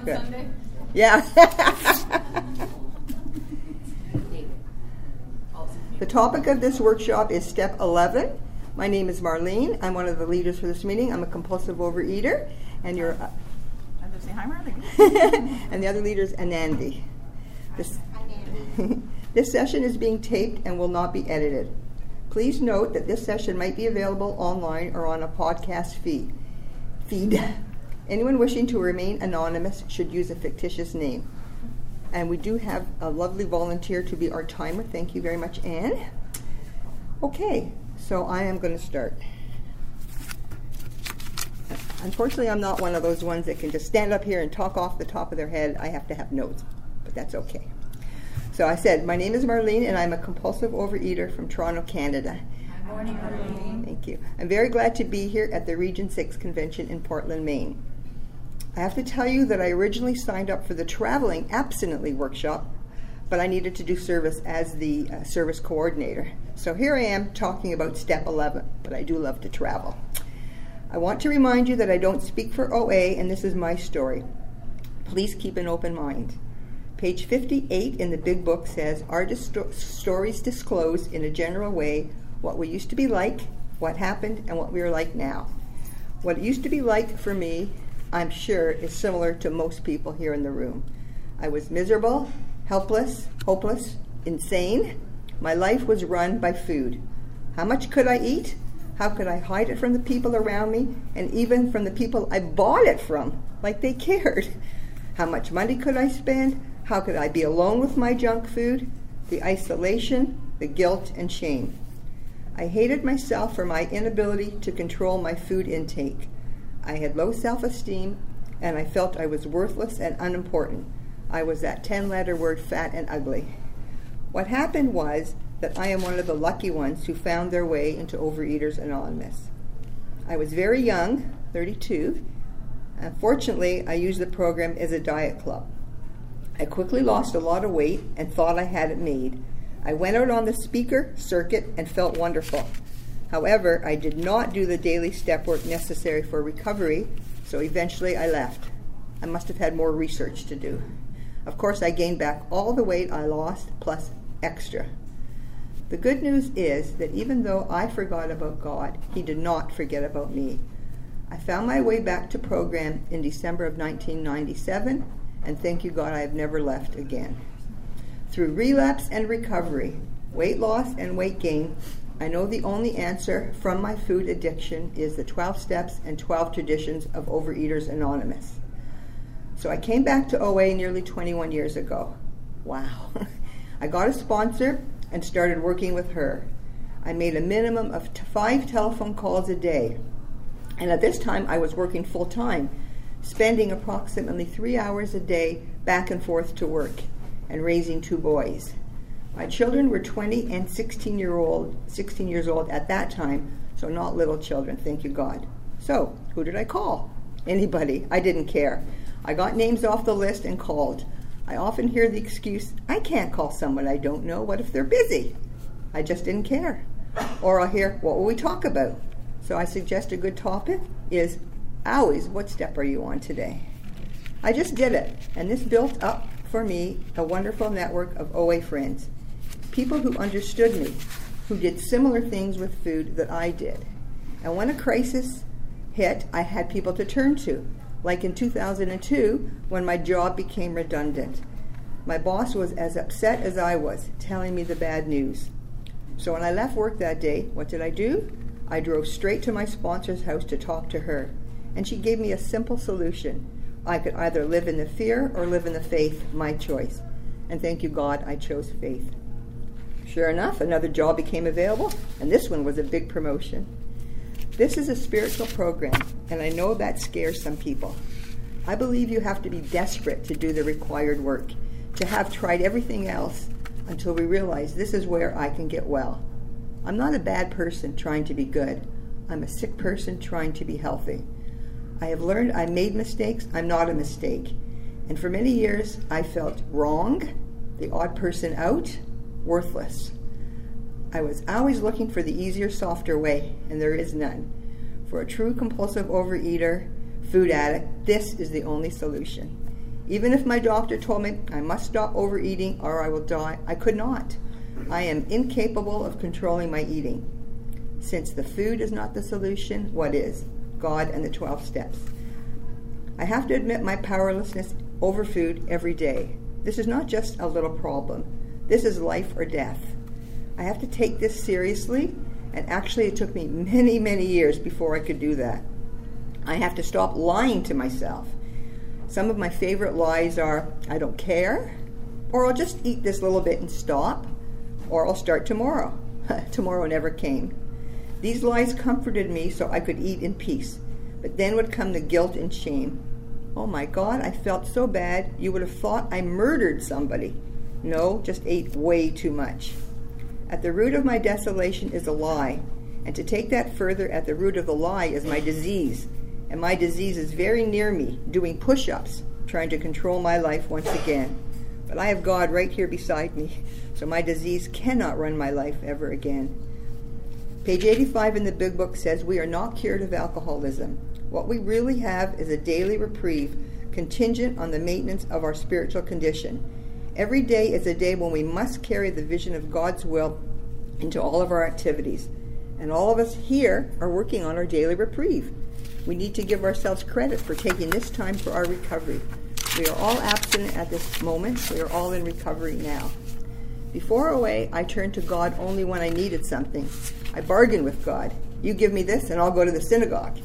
on Good. Sunday? Yeah. the topic of this workshop is step 11. My name is Marlene. I'm one of the leaders for this meeting. I'm a compulsive overeater, and you're, uh, I'm going to say hi, Marlene. and the other leader is Anandi. This, this session is being taped and will not be edited. Please note that this session might be available online or on a podcast feed. Feed. Anyone wishing to remain anonymous should use a fictitious name. And we do have a lovely volunteer to be our timer. Thank you very much, Anne. Okay, so I am going to start. Unfortunately, I'm not one of those ones that can just stand up here and talk off the top of their head. I have to have notes, but that's okay. So I said, My name is Marlene, and I'm a compulsive overeater from Toronto, Canada. Good morning, Marlene. Thank you. I'm very glad to be here at the Region 6 convention in Portland, Maine. I have to tell you that I originally signed up for the traveling abstinently workshop, but I needed to do service as the uh, service coordinator. So here I am talking about step 11, but I do love to travel. I want to remind you that I don't speak for OA, and this is my story. Please keep an open mind. Page 58 in the big book says Our disto- stories disclose in a general way what we used to be like, what happened, and what we are like now. What it used to be like for me, I'm sure, is similar to most people here in the room. I was miserable, helpless, hopeless, insane. My life was run by food. How much could I eat? How could I hide it from the people around me and even from the people I bought it from, like they cared? How much money could I spend? How could I be alone with my junk food? The isolation, the guilt, and shame. I hated myself for my inability to control my food intake. I had low self esteem, and I felt I was worthless and unimportant. I was that 10 letter word fat and ugly. What happened was that I am one of the lucky ones who found their way into Overeaters Anonymous. I was very young, 32. Unfortunately, I used the program as a diet club. I quickly lost a lot of weight and thought I had it made. I went out on the speaker circuit and felt wonderful. However, I did not do the daily step work necessary for recovery, so eventually I left. I must have had more research to do. Of course, I gained back all the weight I lost plus extra. The good news is that even though I forgot about God, He did not forget about me. I found my way back to program in December of 1997, and thank you God I have never left again. Through relapse and recovery, weight loss and weight gain, I know the only answer from my food addiction is the 12 steps and 12 traditions of Overeaters Anonymous. So I came back to OA nearly 21 years ago. Wow. I got a sponsor and started working with her. I made a minimum of t- five telephone calls a day. And at this time, I was working full time, spending approximately three hours a day back and forth to work and raising two boys. My children were 20 and 16 year old, 16 years old at that time, so not little children, thank you God. So, who did I call? Anybody. I didn't care. I got names off the list and called. I often hear the excuse, I can't call someone I don't know. What if they're busy? I just didn't care. Or I'll hear, what will we talk about? So I suggest a good topic is always, what step are you on today? I just did it, and this built up for me a wonderful network of OA friends. People who understood me, who did similar things with food that I did. And when a crisis hit, I had people to turn to, like in 2002 when my job became redundant. My boss was as upset as I was, telling me the bad news. So when I left work that day, what did I do? I drove straight to my sponsor's house to talk to her, and she gave me a simple solution. I could either live in the fear or live in the faith, my choice. And thank you, God, I chose faith. Sure enough, another job became available, and this one was a big promotion. This is a spiritual program, and I know that scares some people. I believe you have to be desperate to do the required work, to have tried everything else until we realize this is where I can get well. I'm not a bad person trying to be good. I'm a sick person trying to be healthy. I have learned I made mistakes. I'm not a mistake. And for many years, I felt wrong, the odd person out, worthless. I was always looking for the easier, softer way, and there is none. For a true compulsive overeater, food addict, this is the only solution. Even if my doctor told me I must stop overeating or I will die, I could not. I am incapable of controlling my eating. Since the food is not the solution, what is? God and the 12 steps. I have to admit my powerlessness over food every day. This is not just a little problem. This is life or death. I have to take this seriously, and actually, it took me many, many years before I could do that. I have to stop lying to myself. Some of my favorite lies are I don't care, or I'll just eat this little bit and stop, or I'll start tomorrow. tomorrow never came. These lies comforted me so I could eat in peace, but then would come the guilt and shame. Oh my God, I felt so bad, you would have thought I murdered somebody. No, just ate way too much. At the root of my desolation is a lie, and to take that further, at the root of the lie is my disease. And my disease is very near me, doing push ups, trying to control my life once again. But I have God right here beside me, so my disease cannot run my life ever again. Page 85 in the Big Book says we are not cured of alcoholism. What we really have is a daily reprieve contingent on the maintenance of our spiritual condition. Every day is a day when we must carry the vision of God's will into all of our activities. And all of us here are working on our daily reprieve. We need to give ourselves credit for taking this time for our recovery. We are all abstinent at this moment. We are all in recovery now. Before OA, I turned to God only when I needed something. I bargained with God. You give me this, and I'll go to the synagogue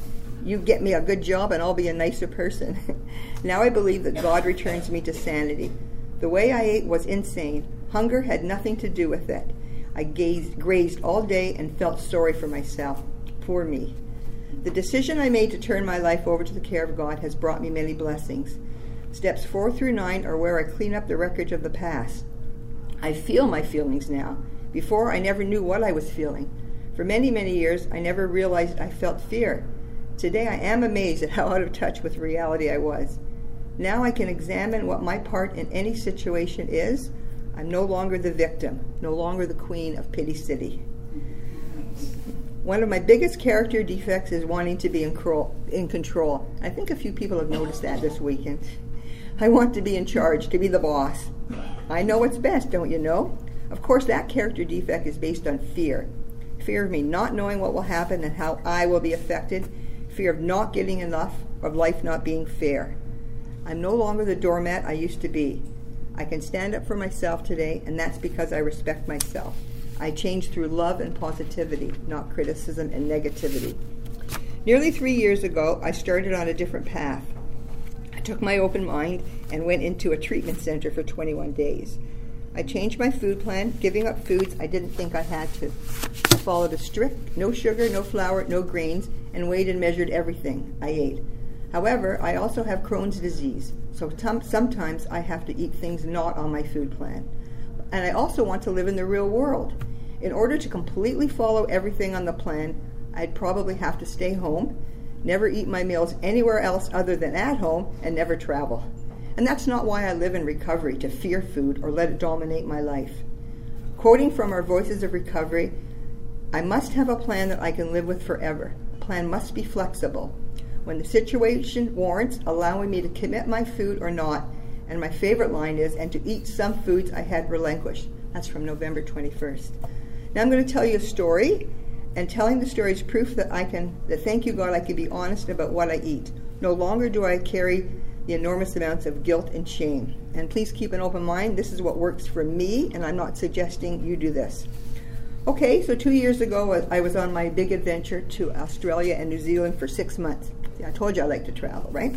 you get me a good job and I'll be a nicer person. now I believe that God returns me to sanity. The way I ate was insane. Hunger had nothing to do with it. I gazed, grazed all day and felt sorry for myself. Poor me. The decision I made to turn my life over to the care of God has brought me many blessings. Steps four through nine are where I clean up the wreckage of the past. I feel my feelings now. Before, I never knew what I was feeling. For many, many years, I never realized I felt fear. Today I am amazed at how out of touch with reality I was. Now I can examine what my part in any situation is. I'm no longer the victim, no longer the queen of Pity City. One of my biggest character defects is wanting to be in control. In control. I think a few people have noticed that this weekend. I want to be in charge, to be the boss. I know what's best, don't you know? Of course, that character defect is based on fear fear of me not knowing what will happen and how I will be affected, fear of not getting enough, of life not being fair. I'm no longer the doormat I used to be. I can stand up for myself today, and that's because I respect myself. I change through love and positivity, not criticism and negativity. Nearly three years ago, I started on a different path. I took my open mind and went into a treatment center for 21 days. I changed my food plan, giving up foods I didn't think I had to. I followed a strict no sugar, no flour, no grains, and weighed and measured everything I ate. However, I also have Crohn's disease, so sometimes I have to eat things not on my food plan. And I also want to live in the real world. In order to completely follow everything on the plan, I'd probably have to stay home, never eat my meals anywhere else other than at home, and never travel. And that's not why I live in recovery, to fear food or let it dominate my life. Quoting from our Voices of Recovery, I must have a plan that I can live with forever. A plan must be flexible. When the situation warrants allowing me to commit my food or not, and my favorite line is, and to eat some foods I had relinquished. That's from November 21st. Now I'm going to tell you a story, and telling the story is proof that I can, that thank you God, I can be honest about what I eat. No longer do I carry the enormous amounts of guilt and shame. And please keep an open mind. This is what works for me, and I'm not suggesting you do this. Okay, so two years ago, I was on my big adventure to Australia and New Zealand for six months. I told you I like to travel, right?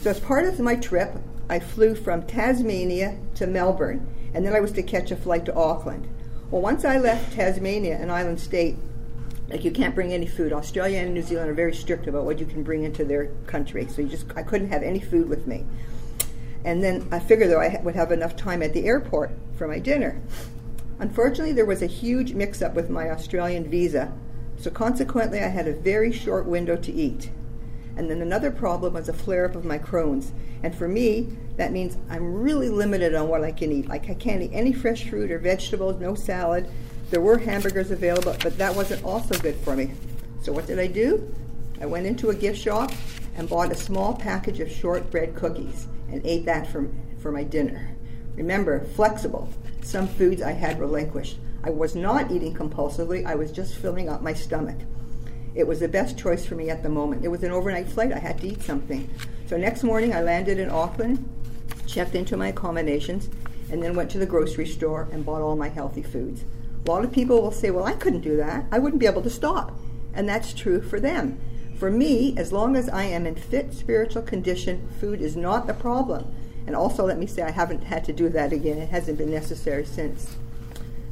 So, as part of my trip, I flew from Tasmania to Melbourne, and then I was to catch a flight to Auckland. Well, once I left Tasmania, an island state, like you can't bring any food. Australia and New Zealand are very strict about what you can bring into their country. So you just I couldn't have any food with me. And then I figured though I would have enough time at the airport for my dinner. Unfortunately, there was a huge mix-up with my Australian visa, so consequently I had a very short window to eat. And then another problem was a flare-up of my Crohn's. And for me, that means I'm really limited on what I can eat. Like I can't eat any fresh fruit or vegetables, no salad, there were hamburgers available, but that wasn't also good for me. So what did I do? I went into a gift shop and bought a small package of shortbread cookies. and ate that for, for my dinner. Remember, flexible. Some foods I had relinquished. I was not eating compulsively, I was just filling up my stomach. It was the best choice for me at the moment. It was an overnight flight, I had to eat something. So next morning I landed in Auckland, checked into my accommodations, and then went to the grocery store and bought all my healthy foods. A lot of people will say, Well, I couldn't do that. I wouldn't be able to stop. And that's true for them. For me, as long as I am in fit spiritual condition, food is not the problem. And also, let me say, I haven't had to do that again. It hasn't been necessary since.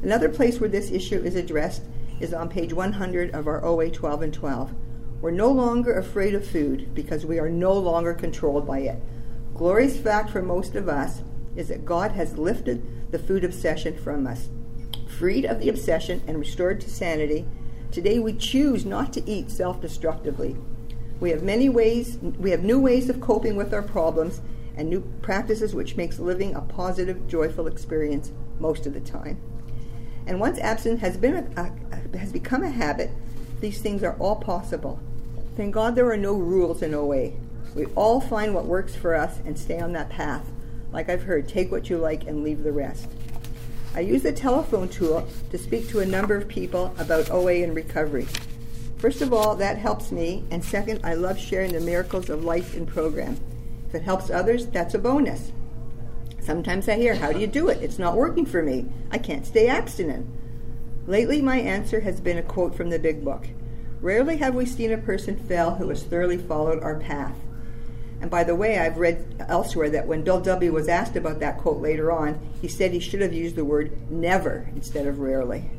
Another place where this issue is addressed is on page 100 of our OA 12 and 12. We're no longer afraid of food because we are no longer controlled by it. Glorious fact for most of us is that God has lifted the food obsession from us. Freed of the obsession and restored to sanity, today we choose not to eat self destructively. We have many ways, we have new ways of coping with our problems and new practices which makes living a positive, joyful experience most of the time. And once abstinence has been a, a, has become a habit, these things are all possible. Thank God there are no rules in OA. We all find what works for us and stay on that path. Like I've heard, take what you like and leave the rest. I use the telephone tool to speak to a number of people about OA and recovery. First of all, that helps me, and second, I love sharing the miracles of life in program. If it helps others, that's a bonus. Sometimes I hear, How do you do it? It's not working for me. I can't stay abstinent. Lately, my answer has been a quote from the Big Book Rarely have we seen a person fail who has thoroughly followed our path. And by the way, I've read elsewhere that when Bill W. was asked about that quote later on, he said he should have used the word never instead of rarely.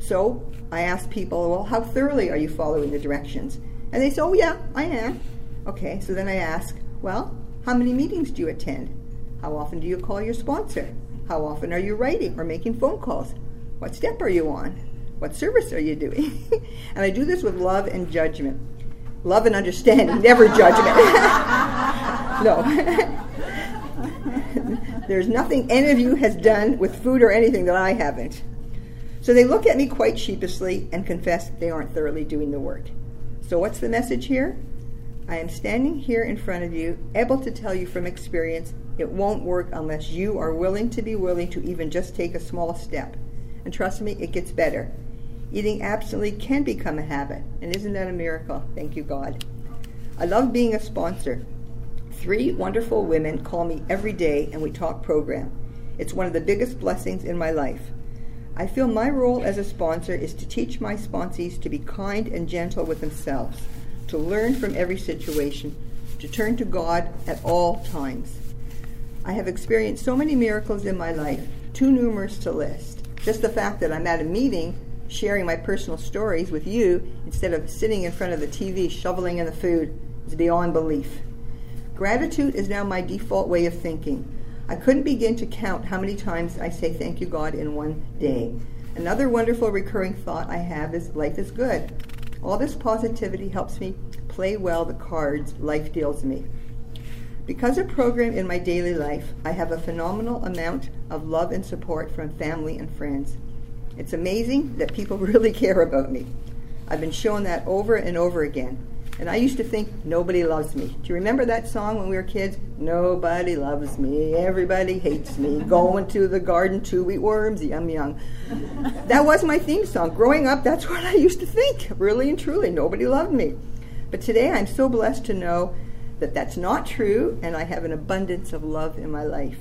So I asked people, well, how thoroughly are you following the directions? And they say, oh, yeah, I am. Okay, so then I ask, well, how many meetings do you attend? How often do you call your sponsor? How often are you writing or making phone calls? What step are you on? What service are you doing? and I do this with love and judgment. Love and understanding, never judgment. no. There's nothing any of you has done with food or anything that I haven't. So they look at me quite sheepishly and confess they aren't thoroughly doing the work. So, what's the message here? I am standing here in front of you, able to tell you from experience it won't work unless you are willing to be willing to even just take a small step. And trust me, it gets better. Eating abstinently can become a habit, and isn't that a miracle? Thank you, God. I love being a sponsor. Three wonderful women call me every day and we talk program. It's one of the biggest blessings in my life. I feel my role as a sponsor is to teach my sponsees to be kind and gentle with themselves, to learn from every situation, to turn to God at all times. I have experienced so many miracles in my life, too numerous to list. Just the fact that I'm at a meeting sharing my personal stories with you instead of sitting in front of the TV shoveling in the food is beyond belief. Gratitude is now my default way of thinking. I couldn't begin to count how many times I say thank you, God, in one day. Another wonderful recurring thought I have is life is good. All this positivity helps me play well the cards life deals me. Because of program in my daily life, I have a phenomenal amount of love and support from family and friends. It's amazing that people really care about me. I've been shown that over and over again. And I used to think nobody loves me. Do you remember that song when we were kids? Nobody loves me, everybody hates me. Going to the garden to eat worms, yum yum. That was my theme song. Growing up, that's what I used to think, really and truly. Nobody loved me. But today I'm so blessed to know that that's not true, and I have an abundance of love in my life.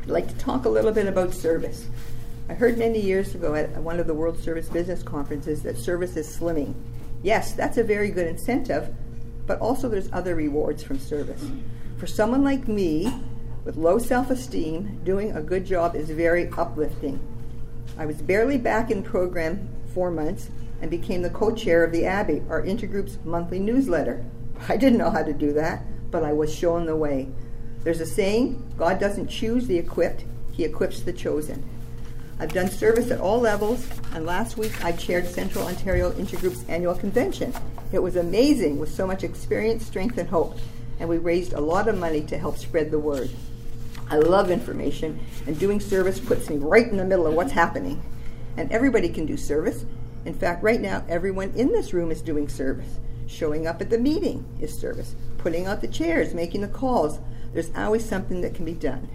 I'd like to talk a little bit about service. I heard many years ago at one of the World Service Business Conferences that service is slimming. Yes, that's a very good incentive, but also there's other rewards from service. For someone like me, with low self esteem, doing a good job is very uplifting. I was barely back in program four months and became the co chair of the Abbey, our intergroup's monthly newsletter. I didn't know how to do that, but I was shown the way. There's a saying God doesn't choose the equipped, He equips the chosen. I've done service at all levels, and last week I chaired Central Ontario Intergroup's annual convention. It was amazing with so much experience, strength, and hope, and we raised a lot of money to help spread the word. I love information, and doing service puts me right in the middle of what's happening. And everybody can do service. In fact, right now, everyone in this room is doing service. Showing up at the meeting is service. Putting out the chairs, making the calls, there's always something that can be done.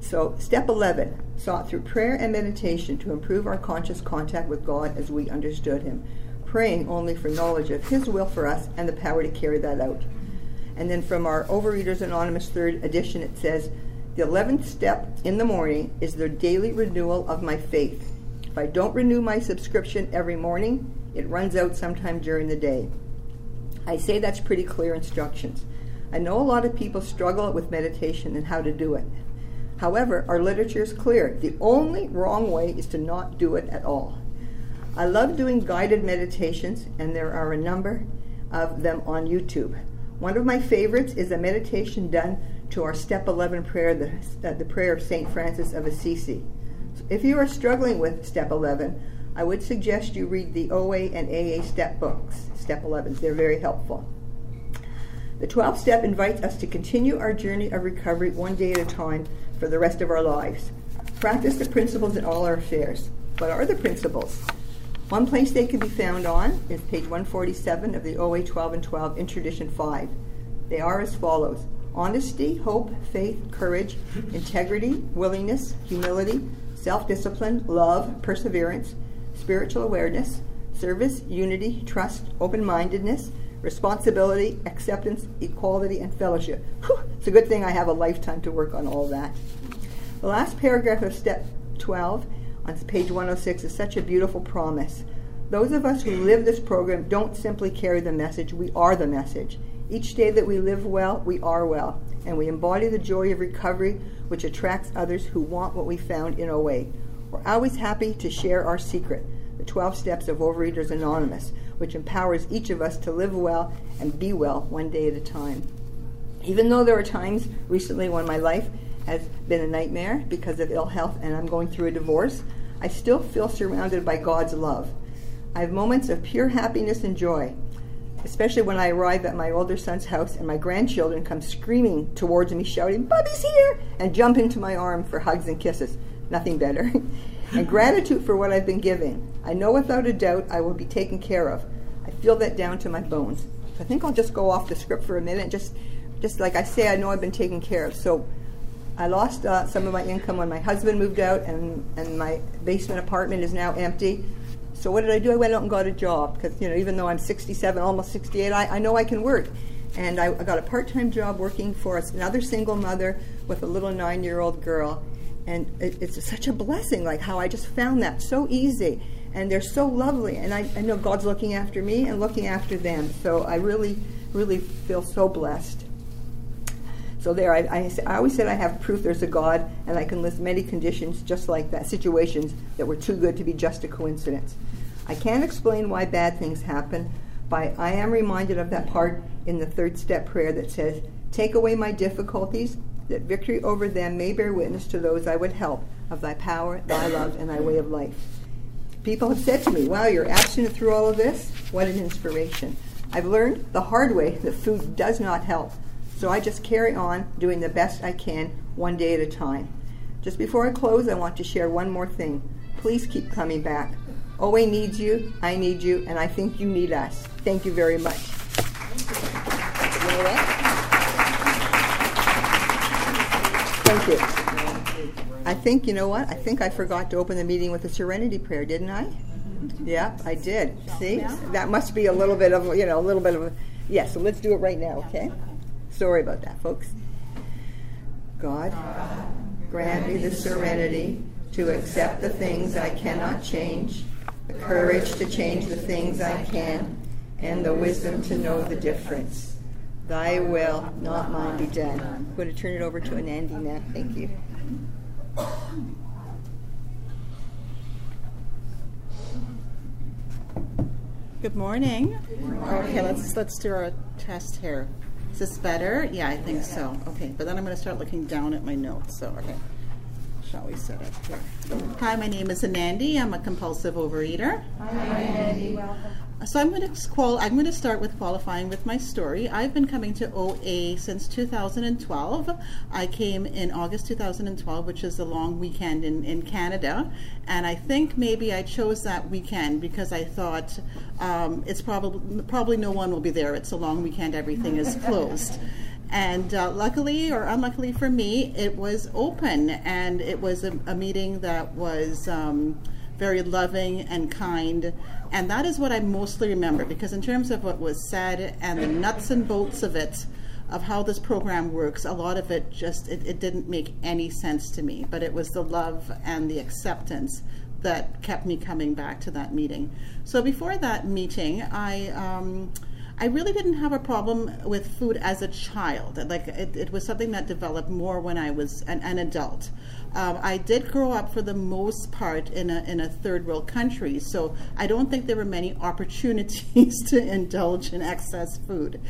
So, step 11 sought through prayer and meditation to improve our conscious contact with God as we understood Him, praying only for knowledge of His will for us and the power to carry that out. And then from our Overeaters Anonymous third edition, it says, The 11th step in the morning is the daily renewal of my faith. If I don't renew my subscription every morning, it runs out sometime during the day. I say that's pretty clear instructions. I know a lot of people struggle with meditation and how to do it. However, our literature is clear. The only wrong way is to not do it at all. I love doing guided meditations, and there are a number of them on YouTube. One of my favorites is a meditation done to our Step 11 prayer, the, uh, the prayer of St. Francis of Assisi. So if you are struggling with Step 11, I would suggest you read the OA and AA step books, Step 11s. They're very helpful. The 12th step invites us to continue our journey of recovery one day at a time for the rest of our lives. Practice the principles in all our affairs. What are the principles? One place they can be found on is page 147 of the OA 12 and 12 in Tradition 5. They are as follows honesty, hope, faith, courage, integrity, willingness, humility, self discipline, love, perseverance, spiritual awareness, service, unity, trust, open mindedness, responsibility, acceptance, equality, and fellowship. Whew, it's a good thing I have a lifetime to work on all that. The last paragraph of step 12 on page 106 is such a beautiful promise. Those of us who live this program don't simply carry the message, we are the message. Each day that we live well, we are well, and we embody the joy of recovery, which attracts others who want what we found in OA. We're always happy to share our secret, the 12 steps of Overeaters Anonymous, which empowers each of us to live well and be well one day at a time. Even though there are times recently when my life has been a nightmare because of ill health and I'm going through a divorce, I still feel surrounded by God's love. I have moments of pure happiness and joy, especially when I arrive at my older son's house and my grandchildren come screaming towards me, shouting, Bubby's here! and jump into my arm for hugs and kisses. Nothing better. and gratitude for what I've been given. I know without a doubt I will be taken care of. I feel that down to my bones. So I think I'll just go off the script for a minute. Just, just like I say, I know I've been taken care of. So I lost uh, some of my income when my husband moved out, and, and my basement apartment is now empty. So what did I do? I went out and got a job because you know even though I'm 67, almost 68, I, I know I can work. And I, I got a part-time job working for another single mother with a little nine-year-old girl and it, it's such a blessing like how i just found that so easy. And they're so lovely. And I, I, know god's looking after me and looking after them. So i really really feel so blessed. So there I, I, I always said i have proof there's a god and i can list many conditions just like that situations that were too good to be just a coincidence. I can't explain why bad things happen but i am reminded of that part in the third step prayer that says take away my difficulties that victory over them may bear witness to those I would help of thy power, thy love, and thy way of life. People have said to me, Wow, you're abstinent through all of this? What an inspiration. I've learned the hard way that food does not help, so I just carry on doing the best I can one day at a time. Just before I close, I want to share one more thing. Please keep coming back. OA needs you, I need you, and I think you need us. Thank you very much. I think, you know what? I think I forgot to open the meeting with a serenity prayer, didn't I? Yeah, I did. See? That must be a little bit of, you know, a little bit of a. Yeah, so let's do it right now, okay? Sorry about that, folks. God, grant me the serenity to accept the things I cannot change, the courage to change the things I can, and the wisdom to know the difference. Thy will, not mine, be done. I'm going to turn it over to Anandi now. Thank you. Good morning. Okay, let's let's do our test here. Is this better? Yeah, I think so. Okay, but then I'm going to start looking down at my notes. So, okay. Shall we set up here? Hi, my name is Anandi. I'm a compulsive overeater. Hi, Anandi. Welcome. So I'm going to qual- I'm going to start with qualifying with my story. I've been coming to OA since 2012. I came in August 2012, which is a long weekend in, in Canada, and I think maybe I chose that weekend because I thought um, it's probably probably no one will be there. It's a long weekend, everything is closed. And uh, luckily or unluckily for me, it was open and it was a, a meeting that was um, very loving and kind. And that is what I mostly remember because, in terms of what was said and the nuts and bolts of it, of how this program works, a lot of it just it, it didn't make any sense to me. But it was the love and the acceptance that kept me coming back to that meeting. So before that meeting, I. Um, I really didn't have a problem with food as a child. Like it, it was something that developed more when I was an, an adult. Um, I did grow up for the most part in a, in a third world country, so I don't think there were many opportunities to indulge in excess food.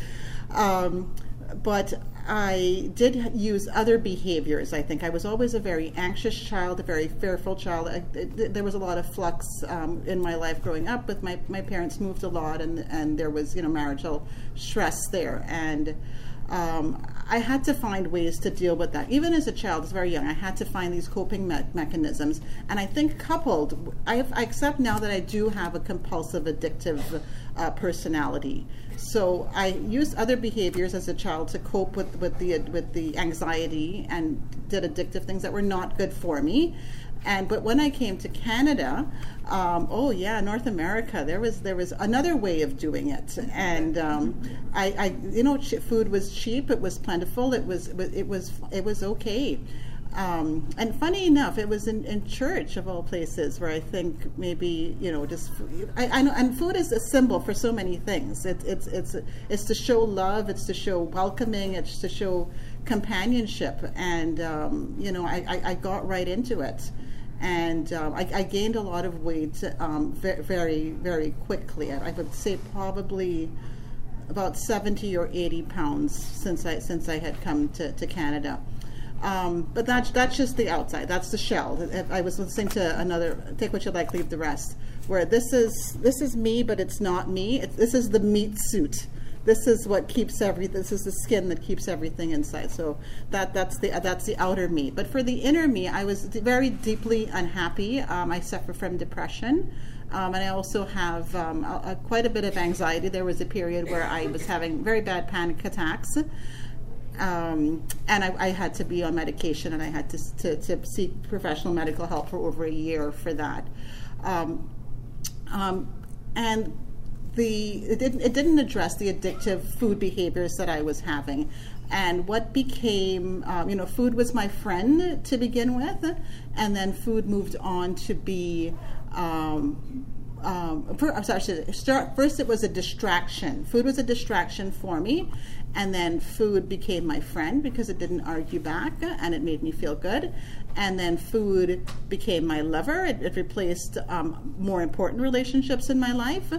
Um, but I did use other behaviors. I think I was always a very anxious child, a very fearful child. I, it, there was a lot of flux um, in my life growing up. With my my parents moved a lot, and and there was you know marital stress there, and um, I had to find ways to deal with that. Even as a child, as very young, I had to find these coping me- mechanisms. And I think coupled, I, I, accept now that I do have a compulsive, addictive uh, personality. So I used other behaviors as a child to cope with, with the with the anxiety and did addictive things that were not good for me. And but when I came to Canada, um, oh yeah, North America, there was there was another way of doing it, and um, I, I, you know, food was cheap, it was plentiful, it was it was it was okay. Um, and funny enough, it was in, in church of all places where I think maybe you know just I, I know and food is a symbol for so many things. It, it's it's it's to show love, it's to show welcoming, it's to show companionship, and um, you know I, I, I, got right into it, and um, I, I, gained a lot of weight um, very very quickly. I would say probably about seventy or eighty pounds since I since I had come to, to Canada um, but that's that's just the outside. That's the shell. I was listening to another "Take What You Like, Leave the Rest," where this is this is me, but it's not me. It's, this is the meat suit. This is what keeps every. This is the skin that keeps everything inside. So that that's the that's the outer me. But for the inner me, I was very deeply unhappy. Um, I suffer from depression. Um, and I also have um, a, a, quite a bit of anxiety. There was a period where I was having very bad panic attacks, um, and I, I, had to be on medication and I had to, to, to, seek professional medical help for over a year for that. Um, um, and the it didn't, it didn't address the addictive food behaviors that I was having. And what became, um, you know, food was my friend to begin with, and then food moved on to be um, um, for, I'm sorry, first it was a distraction. Food was a distraction for me, and then food became my friend because it didn't argue back and it made me feel good. And then food became my lover. It, it replaced um, more important relationships in my life.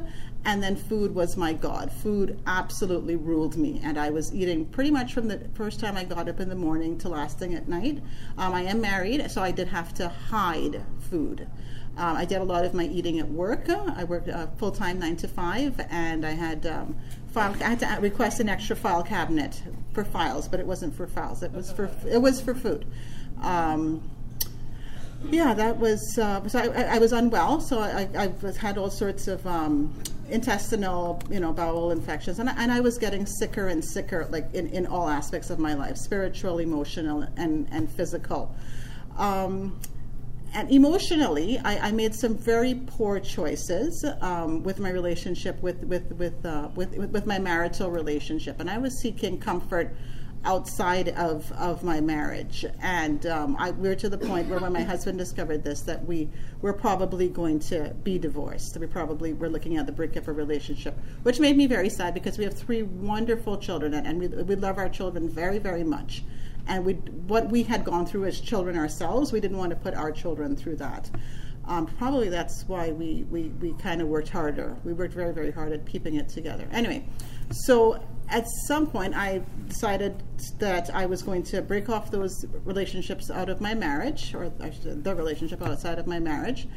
And then food was my God. Food absolutely ruled me. And I was eating pretty much from the first time I got up in the morning to last thing at night. Um, I am married, so I did have to hide food. Um, I did a lot of my eating at work. I worked uh, full time, nine to five, and I had um, file. I had to request an extra file cabinet for files, but it wasn't for files. It was for it was for food. Um, yeah, that was. Uh, so I, I, was unwell, so I, I had all sorts of um, intestinal, you know, bowel infections, and I, and I was getting sicker and sicker, like in, in all aspects of my life, spiritual, emotional, and and physical. Um, and emotionally, I, I, made some very poor choices um, with my relationship with with with, uh, with with my marital relationship, and I was seeking comfort outside of, of my marriage. And um, I, we were to the point where when my husband discovered this, that we were probably going to be divorced. We probably were looking at the brink of a relationship, which made me very sad because we have three wonderful children and, and we, we love our children very, very much and we what we had gone through as children ourselves, we didn't want to put our children through that. Um, probably that's why we, we, we kind of worked harder. We worked very, very hard at keeping it together. Anyway, so at some point I decided that I was going to break off those relationships out of my marriage, or the relationship outside of my marriage.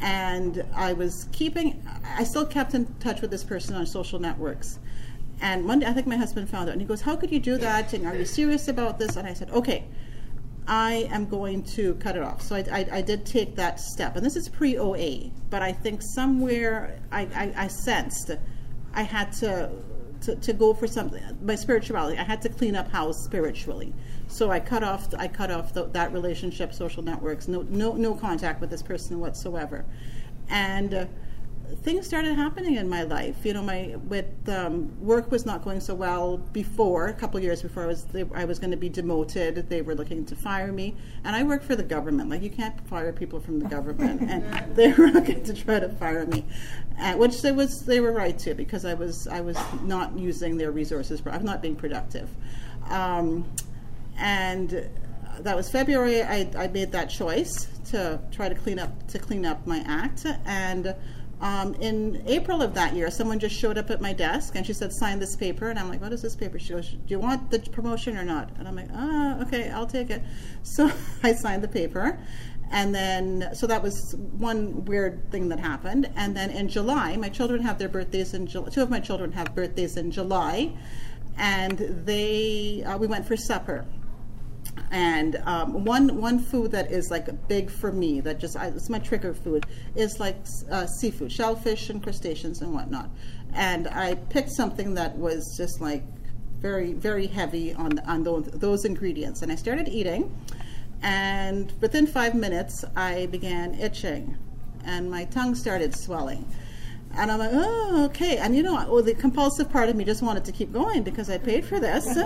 And I was keeping, I still kept in touch with this person on social networks. And Monday, I think my husband found out, and he goes, "How could you do that? And are you serious about this?" And I said, "Okay, I am going to cut it off." So I, I, I did take that step, and this is pre OA, but I think somewhere I, I, I sensed I had to to, to go for something. My spirituality, I had to clean up house spiritually. So I cut off I cut off the, that relationship, social networks, no no no contact with this person whatsoever, and. Uh, things started happening in my life. You know, my with um, work was not going so well before. A couple years before I was they, I was going to be demoted. They were looking to fire me, and I work for the government. Like you can't fire people from the government, and they were looking to try to fire me, uh, which they was they were right to because I was I was not using their resources. I'm not being productive, um, and that was February. I, I made that choice to try to clean up to clean up my act and um, in April of that year, someone just showed up at my desk and she said, sign this paper. And I'm like, what is this paper? She goes, do you want the promotion or not? And I'm like, ah, okay, I'll take it. So I signed the paper. And then, so that was one weird thing that happened. And then in July, my children have their birthdays in July. Two of my children have birthdays in July. And they, uh, we went for supper and um, one one food that is like big for me that just I, it's my trigger food is like uh, seafood shellfish and crustaceans and whatnot. And i picked something that was just like very very heavy on on those, those ingredients. And i started eating and within five minutes i began itching. And my tongue started swelling and I'm like, oh, okay. And you know, well, the compulsive part of me just wanted to keep going because I paid for this. and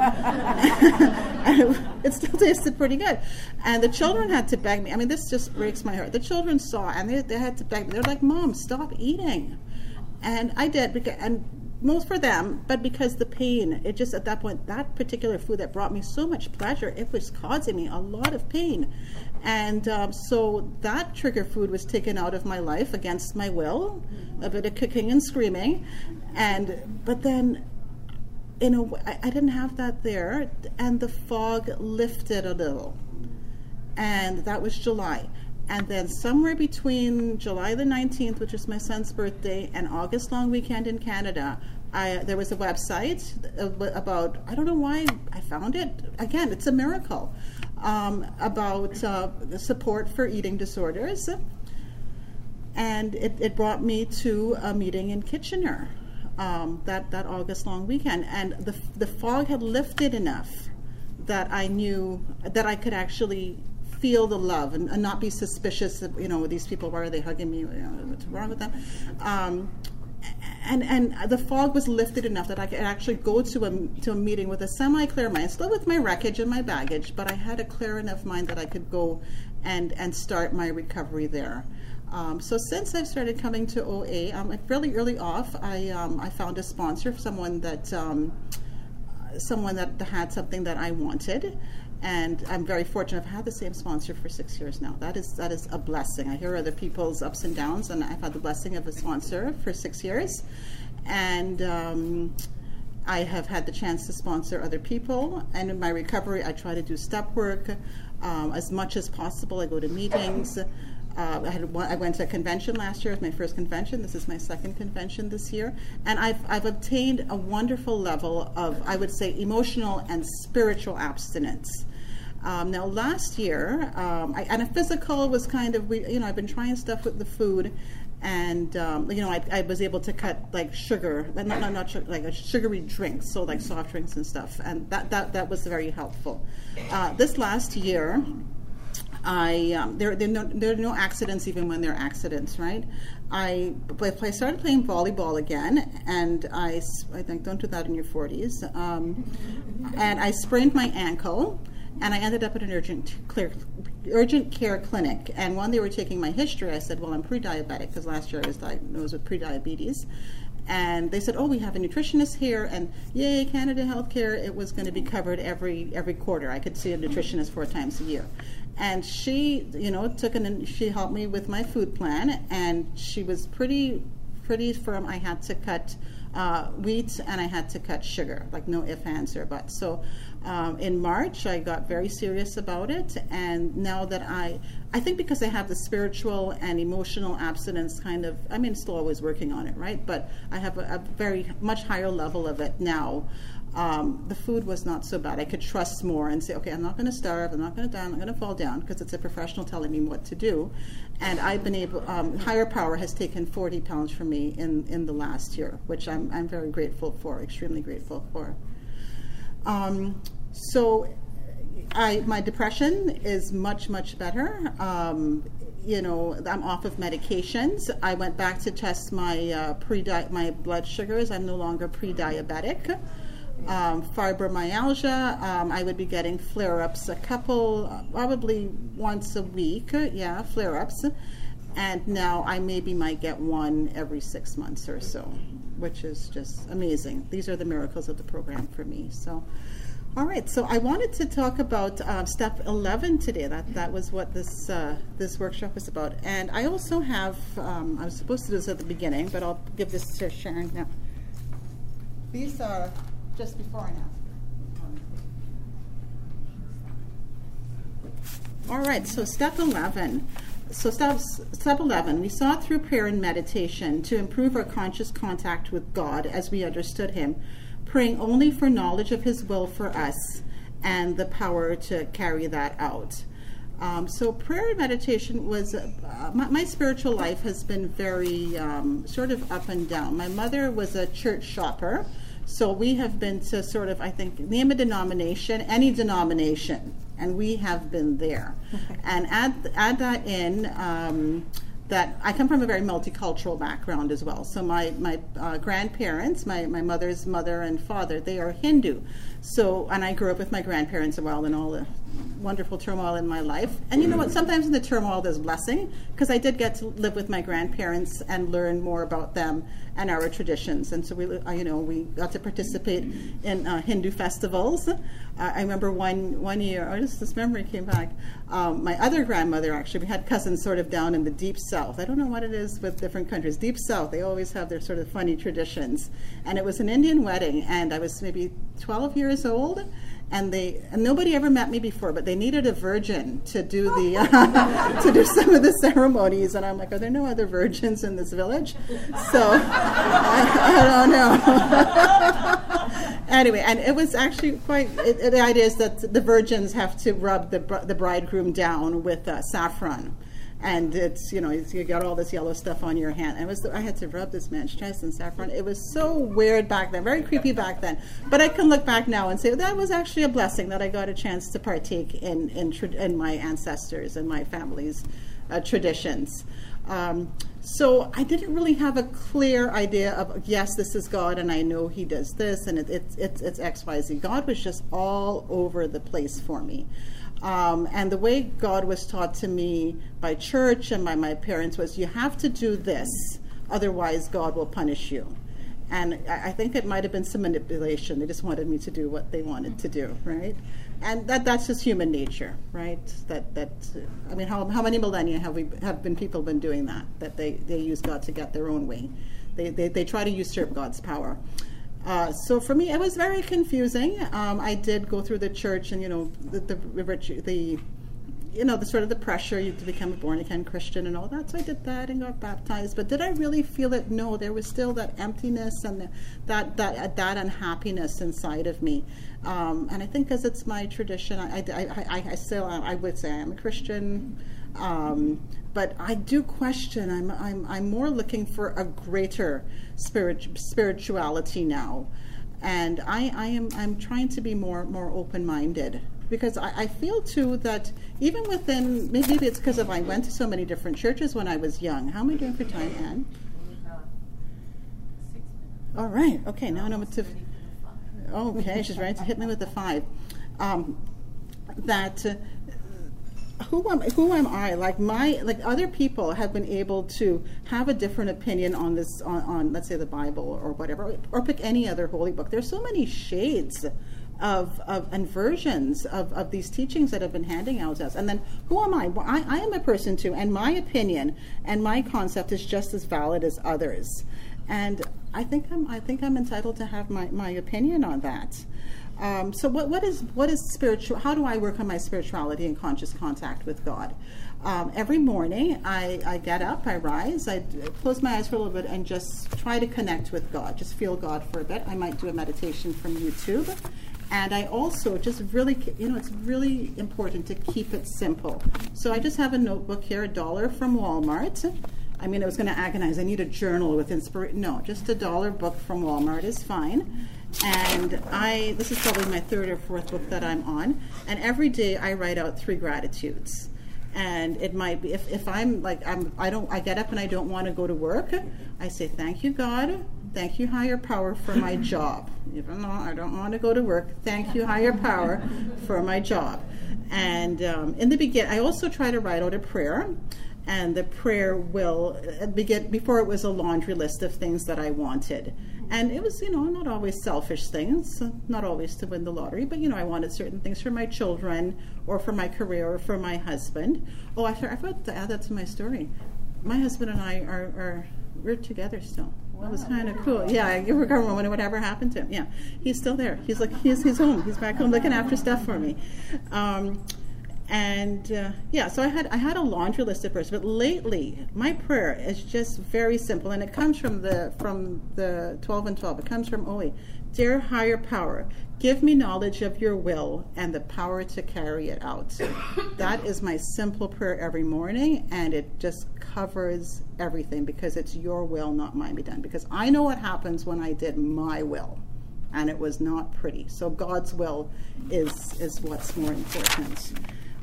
it still tasted pretty good. And the children had to beg me. I mean, this just breaks my heart. The children saw and they, they had to beg me. They're like, Mom, stop eating. And I did. Because, and most for them, but because the pain, it just at that point, that particular food that brought me so much pleasure, it was causing me a lot of pain. And um, so that trigger food was taken out of my life against my will, a bit of kicking and screaming. And, but then, in a way, I, didn't have that there, and the fog lifted a little. And that was July. And then somewhere between July the 19th, which is my son's birthday, and August long weekend in Canada, I, there was a website about, I don't know why I found it. Again, it's a miracle um, about uh, support for eating disorders. And it, it, brought me to a meeting in Kitchener um, that, that August long weekend. And the, the fog had lifted enough that I knew that I could actually feel the love and, and not be suspicious of, you know, these people, why are they hugging me? What's wrong with them? Um, and and the fog was lifted enough that I could actually go to a to a meeting with a semi clear mind, still with my wreckage and my baggage, but I had a clear enough mind that I could go and and start my recovery there. Um, so since I've started coming to OA, um, fairly early off, I um, I found a sponsor, someone that um, someone that had something that I wanted, and I'm very fortunate. I've had the same sponsor for six years now. That is that is a blessing. I hear other people's ups and downs, and I've had the blessing of a sponsor for six years, and. Um, I have had the chance to sponsor other people, and in my recovery, I try to do step work um, as much as possible. I go to meetings. Uh, I, had one, I went to a convention last year. It was my first convention. This is my second convention this year, and I've I've obtained a wonderful level of I would say emotional and spiritual abstinence. Um, now, last year, um, I, and a physical was kind of, you know, I've been trying stuff with the food, and um, you know, I, I, was able to cut like sugar, not not, not sugar, like sugary drinks, so like soft drinks and stuff, and that that that was very helpful. Uh, this last year. I um, there there, no, there are no accidents even when there are accidents, right? I I started playing volleyball again, and I I think don't do that in your 40s. Um, and I sprained my ankle, and I ended up at an urgent care, urgent care clinic. And when they were taking my history, I said, "Well, I'm pre-diabetic because last year I was diagnosed with pre-diabetes." And they said, "Oh, we have a nutritionist here, and yay, Canada Healthcare! It was going to be covered every every quarter. I could see a nutritionist four times a year." And she, you know, took an she helped me with my food plan, and she was pretty pretty firm. I had to cut uh, wheat and I had to cut sugar, like no ifs, ands, or buts. So um, in March, I got very serious about it, and now that I, I think because I have the spiritual and emotional abstinence kind of, I mean, still always working on it, right? But I have a, a very much higher level of it now. um, the food was not so bad. I could trust more and say, okay, I'm not going to starve, I'm not going to die, I'm not going to fall down because it's a professional telling me what to do. And I've been able, um, higher power has taken 40 pounds from me in, in the last year, which I'm, I'm very grateful for, extremely grateful for. Um, so I, my depression is much, much better. Um, you know, I'm off of medications. I went back to test my uh, pre my blood sugars. I'm no longer pre-diabetic. Um, fibromyalgia, um, I would be getting flare-ups a couple, probably once a week. Yeah, flare-ups, and now I maybe might get one every six months or so, which is just amazing. These are the miracles of the program for me. So. All right, so I wanted to talk about uh, step 11 today. That that was what this uh, this workshop was about. And I also have, um, I was supposed to do this at the beginning, but I'll give this to Sharon now. These are just before and after. All right, so step 11. So step, step 11, we sought through prayer and meditation to improve our conscious contact with God as we understood Him praying only for knowledge of His will for us and the power to carry that out. Um, so prayer and meditation was uh, my, my, spiritual life has been very um, sort of up and down. My mother was a church shopper, so we have been to sort of I think name a denomination, any denomination, and we have been there. and add add that in. Um, that I come from a very multicultural background as well. So my my uh, grandparents, my my mother's mother and father, they are Hindu. So and I grew up with my grandparents as well, and all the wonderful turmoil in my life. And you know what? Sometimes in the turmoil there's blessing because I did get to live with my grandparents and learn more about them and our traditions. And so we, uh, you know, we got to participate in uh, Hindu festivals. Uh, I remember one one year, oh, just this memory came back. Um, my other grandmother actually, we had cousins sort of down in the deep south. I don't know what it is with different countries. Deep south, they always have their sort of funny traditions. And it was an Indian wedding, and I was maybe 12 years old and they and nobody ever met me before, but they needed a virgin to do the uh, to do some of the ceremonies, and I'm like, are there no other virgins in this village? So I, I, don't know. anyway, and it was actually quite. It, the idea is that the virgins have to rub the the bridegroom down with uh, saffron and it's you know you got all this yellow stuff on your hand. And it was I had to rub this man's chest in saffron. It was so weird back then, very creepy back then. But I can look back now and say that was actually a blessing that I got a chance to partake in in, in my ancestors and my family's uh, traditions. Um, so I didn't really have a clear idea of yes, this is God, and I know He does this, and it, it, it's it's X Y Z. God was just all over the place for me. Um, and the way God was taught to me by church and by my parents was you have to do this, otherwise, God will punish you. And I, I think it might have been some manipulation. They just wanted me to do what they wanted to do, right? And that, that's just human nature, right? That, that I mean, how, how many millennia have, we, have been people been doing that? That they, they use God to get their own way. They, they, they try to usurp God's power. Uh, so for me, it was very confusing. Um, I did go through the church, and you know, the the, the you know the sort of the pressure you to become a born again Christian and all that. So I did that and got baptized. But did I really feel it? No, there was still that emptiness and that that uh, that unhappiness inside of me. Um, and I think because it's my tradition, I, I, I, I still I would say I'm a Christian. Um, but I do question. I'm, I'm, I'm more looking for a greater spirit, spirituality now, and I, I am I'm trying to be more more open minded because I, I, feel too that even within maybe it's because of I went to so many different churches when I was young. How am I doing for time, Anne? All right. Okay. Now I know to. Okay, she's right to hit me with the five. Um, that. Uh, who am who am I? Like my like other people have been able to have a different opinion on this on, on let's say the Bible or whatever or pick any other holy book. There's so many shades of, of and versions of, of these teachings that have been handing out to us. And then who am I? Well, I? I am a person too, and my opinion and my concept is just as valid as others. And I think I'm I think I'm entitled to have my, my opinion on that. Um, so what, what is what is spiritual? How do I work on my spirituality and conscious contact with God? Um, every morning, I, I get up, I rise, I close my eyes for a little bit, and just try to connect with God. Just feel God for a bit. I might do a meditation from YouTube, and I also just really, you know, it's really important to keep it simple. So I just have a notebook here, a dollar from Walmart. I mean, I was going to agonize. I need a journal with inspiration. No, just a dollar book from Walmart is fine. And I, this is probably my third or fourth book that I'm on. And every day I write out three gratitudes. And it might be if, if i'm like i'm i don't i get up and i don't want to go to work i say thank you god. Thank you higher power for my job. Even though i don't want to go to work. Thank you higher power for my job. And um, in the beginning i also try to write out a prayer. And the prayer will uh, begin before it was a laundry list of things that i wanted and it was you know not always selfish things not always to win the lottery but you know i wanted certain things for my children or for my career or for my husband oh i, I forgot to add that to my story my husband and i are, are we're together still that was kind of cool. Yeah, you remember when whatever happened to him. Yeah, he's still there. He's like he's he's home. He's back home looking after stuff for me. Um, and uh, yeah, so I had I had a laundry list at first, but lately my prayer is just very simple, and it comes from the from the twelve and twelve. It comes from Oe, dear higher power, give me knowledge of your will and the power to carry it out. that is my simple prayer every morning, and it just covers everything because it's your will, not mine, be done. Because I know what happens when I did my will and it was not pretty. So God's will is is what's more important.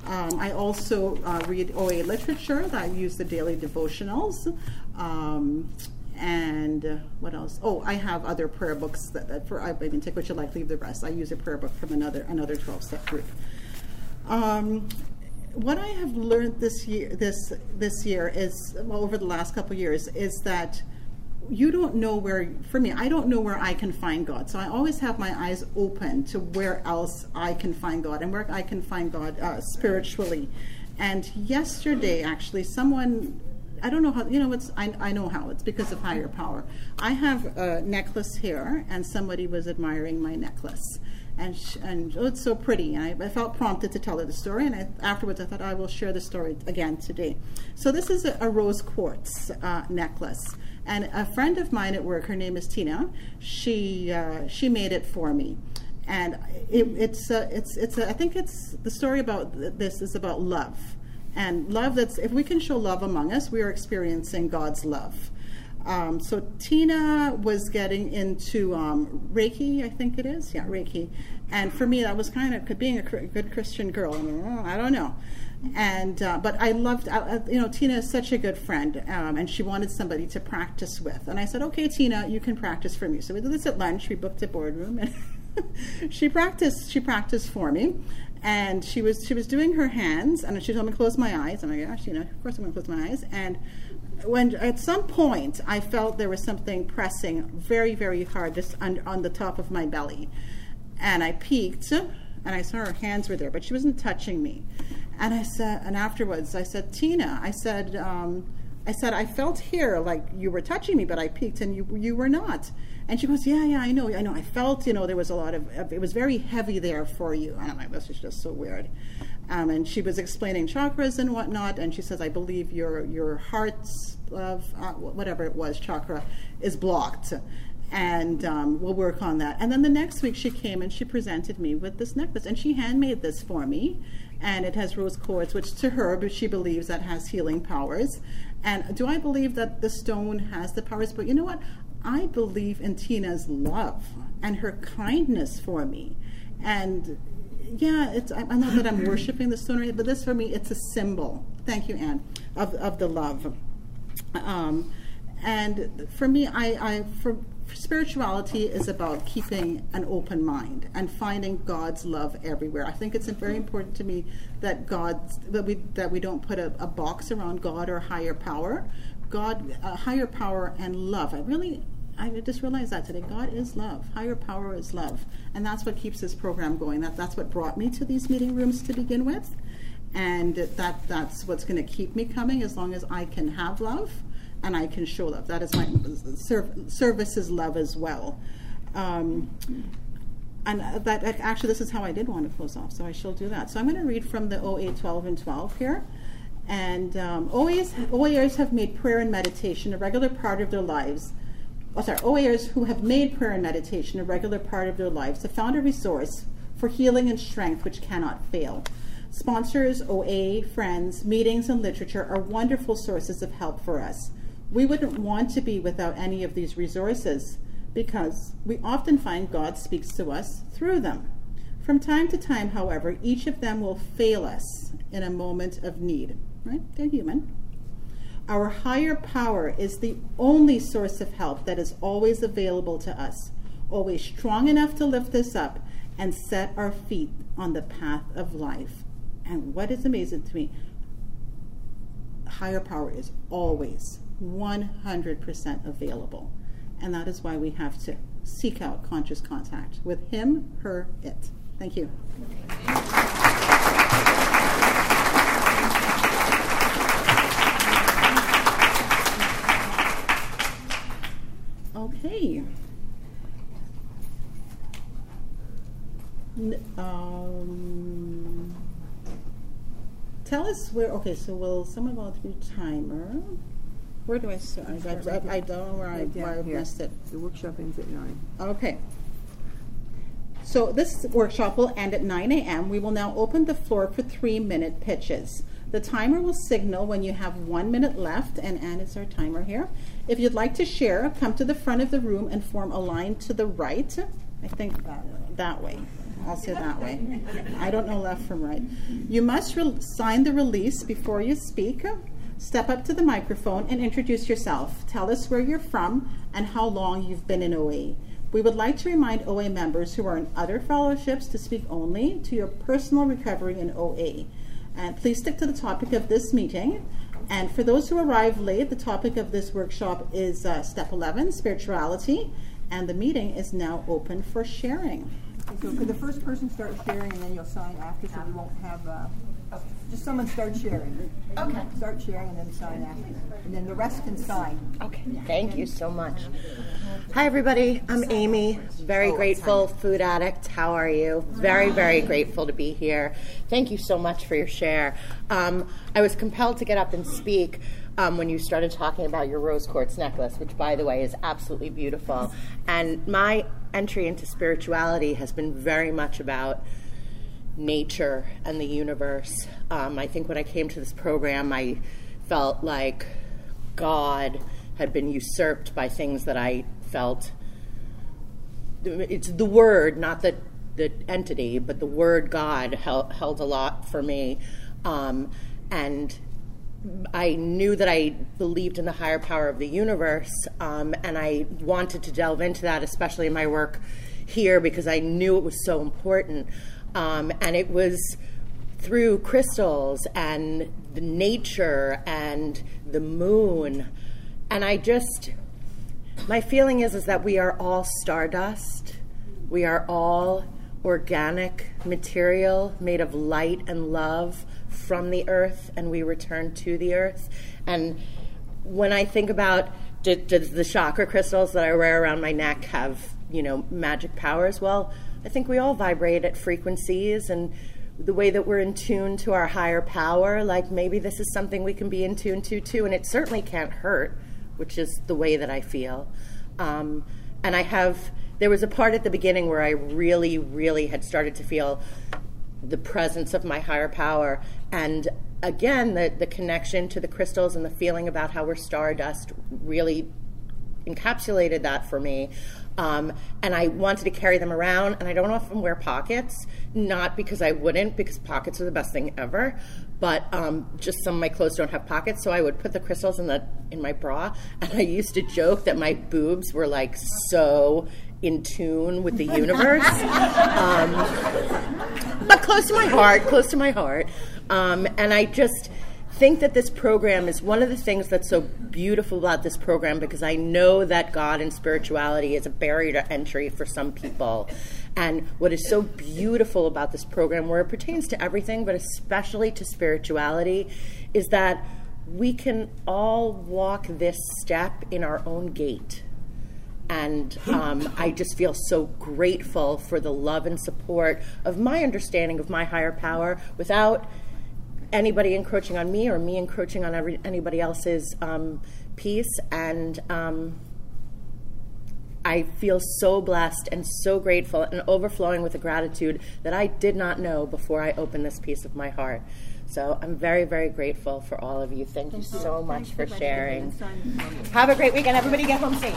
Um, I also uh, read OA literature. I use the daily devotionals. Um, and uh, what else? Oh, I have other prayer books that, that for I mean, take what you like, leave the rest. I use a prayer book from another another twelve step group. Um, what I have learned this year, this this year is well over the last couple years, is that you don't know where for me i don't know where i can find god. So i always have my eyes open to where else i can find god and where i can find god uh, spiritually. And yesterday actually someone i don't know how you know it's I, I know how it's because of higher power i have a necklace here and somebody was admiring my necklace and and oh, it's so pretty. And I, I, felt prompted to tell her the story, and I, afterwards I thought I will share the story again today. So this is a, a rose quartz uh, necklace, and a friend of mine at work, her name is Tina, she uh, she made it for me. And it, it's uh, it's it's I think it's the story about this is about love, and love that's if we can show love among us, we are experiencing God's love. Um, so Tina was getting into um, Reiki, I think it is, yeah, Reiki, and for me that was kind of being a good Christian girl. I, don't know. And uh, but I loved uh, you know Tina is such a good friend um, and she wanted somebody to practice with. And I said okay Tina you can practice for me. So we did this at lunch. We booked a boardroom and she practiced she practiced for me and she was she was doing her hands and she told me to close my eyes and I gosh you know of course I'm going to close my eyes. And when at some point I felt there was something pressing very very hard just on, on the top of my belly. And I peeked and I saw her hands were there but she wasn't touching me. And I said, and afterwards, I said, Tina, I said, um, I said, I felt here like you were touching me, but I peeked and you you were not. And she goes, Yeah, yeah, I know, I know. I felt, you know, there was a lot of, it was very heavy there for you. And I'm like, This is just so weird. Um, and she was explaining chakras and whatnot, and she says, I believe your your heart's of uh, whatever it was chakra is blocked and um, we'll work on that. And then the next week she came and she presented me with this necklace, and she handmade this for me and it has rose quartz, which to her, she believes that has healing powers. And do I believe that the stone has the powers? But you know what? I believe in Tina's love and her kindness for me. And yeah, it's I know that I'm worshiping the stone, but this for me, it's a symbol. Thank you, Anne, of of the love. Um, and for me, I, I for spirituality is about keeping an open mind and finding God's love everywhere. I think it's very important to me that God that we that we don't put a, a box around God or higher power. God, uh, higher power and love. I really I just realized that today. God is love. Higher power is love, and that's what keeps this program going. That that's what brought me to these meeting rooms to begin with, and that that's what's going to keep me coming as long as I can have love and I can show love. That is my serv- service is love as well. Um, and uh, that that- actually, this is how I did want to close off, so I shall do that. So I'm going to read from the OA 12 and 12 here. And um, OAs, OAers have made prayer and meditation a regular part of their lives. Oh, sorry, OAers who have made prayer and meditation a regular part of their lives have found a resource for healing and strength which cannot fail. Sponsors, OA, friends, meetings, and literature are wonderful sources of help for us. We wouldn't want to be without any of these resources because we often find God speaks to us through them. From time to time, however, each of them will fail us in a moment of need. Right? They're human. Our higher power is the only source of help that is always available to us, always strong enough to lift us up and set our feet on the path of life. And what is amazing to me, higher power is always 100% available. And that is why we have to seek out conscious contact with him, her, it. Thank you. Okay. Um, tell us where, okay, so we'll someone go through timer? Where do I start? I, I, I don't know where I, Right down where I here. missed it. The workshop ends at nine. Okay. So this workshop will end at 9 a.m. We will now open the floor for three minute pitches. The timer will signal when you have one minute left, and Ann is our timer here. If you'd like to share, come to the front of the room and form a line to the right. I think that way. That way. I'll say that way. I don't know left from right. You must sign the release before you speak. Step up to the microphone and introduce yourself. Tell us where you're from and how long you've been in OA. We would like to remind OA members who are in other fellowships to speak only to your personal recovery in OA. And please stick to the topic of this meeting. And for those who arrive late, the topic of this workshop is uh, Step 11, Spirituality. And the meeting is now open for sharing. Okay, so could the first person start sharing and then you'll sign after so we won't have, uh, just someone start sharing. Okay. Start sharing and then sign after. And then the rest can sign. Okay, thank you so much. Hi, everybody. I'm Amy. Very grateful, food addict. How are you? Very, very grateful to be here. Thank you so much for your share. Um, I was compelled to get up and speak um, when you started talking about your rose quartz necklace, which, by the way, is absolutely beautiful. And my entry into spirituality has been very much about nature and the universe. Um, I think when I came to this program, I felt like God had been usurped by things that I felt. It's the word, not the the entity, but the word God held, held a lot for me, um, and I knew that I believed in the higher power of the universe, um, and I wanted to delve into that, especially in my work here, because I knew it was so important. Um, and it was through crystals and the nature and the moon, and I just my feeling is is that we are all stardust. We are all organic material made of light and love from the earth and we return to the earth. And when I think about do, does the chakra crystals that I wear around my neck have, you know, magic powers? Well, I think we all vibrate at frequencies and the way that we're in tune to our higher power, like maybe this is something we can be in tune to too, and it certainly can't hurt, which is the way that I feel. Um, and I have, there was a part at the beginning where I really, really had started to feel the presence of my higher power. And again, the, the connection to the crystals and the feeling about how we're stardust really encapsulated that for me. Um, and I wanted to carry them around, and I don't often wear pockets, not because I wouldn't, because pockets are the best thing ever, but um, just some of my clothes don't have pockets, so I would put the crystals in the in my bra, and I used to joke that my boobs were like so in tune with the universe, um, but close to my heart, close to my heart, um, and I just think that this program is one of the things that's so beautiful about this program because I know that God and spirituality is a barrier to entry for some people. And what is so beautiful about this program, where it pertains to everything, but especially to spirituality, is that we can all walk this step in our own gate. And um, I just feel so grateful for the love and support of my understanding of my higher power without anybody encroaching on me or me encroaching on every, anybody else's um, peace. And um, I feel so blessed and so grateful and overflowing with a gratitude that I did not know before I opened this piece of my heart. So I'm very, very grateful for all of you. Thank you so much for sharing. Have a great weekend. Everybody get home safe.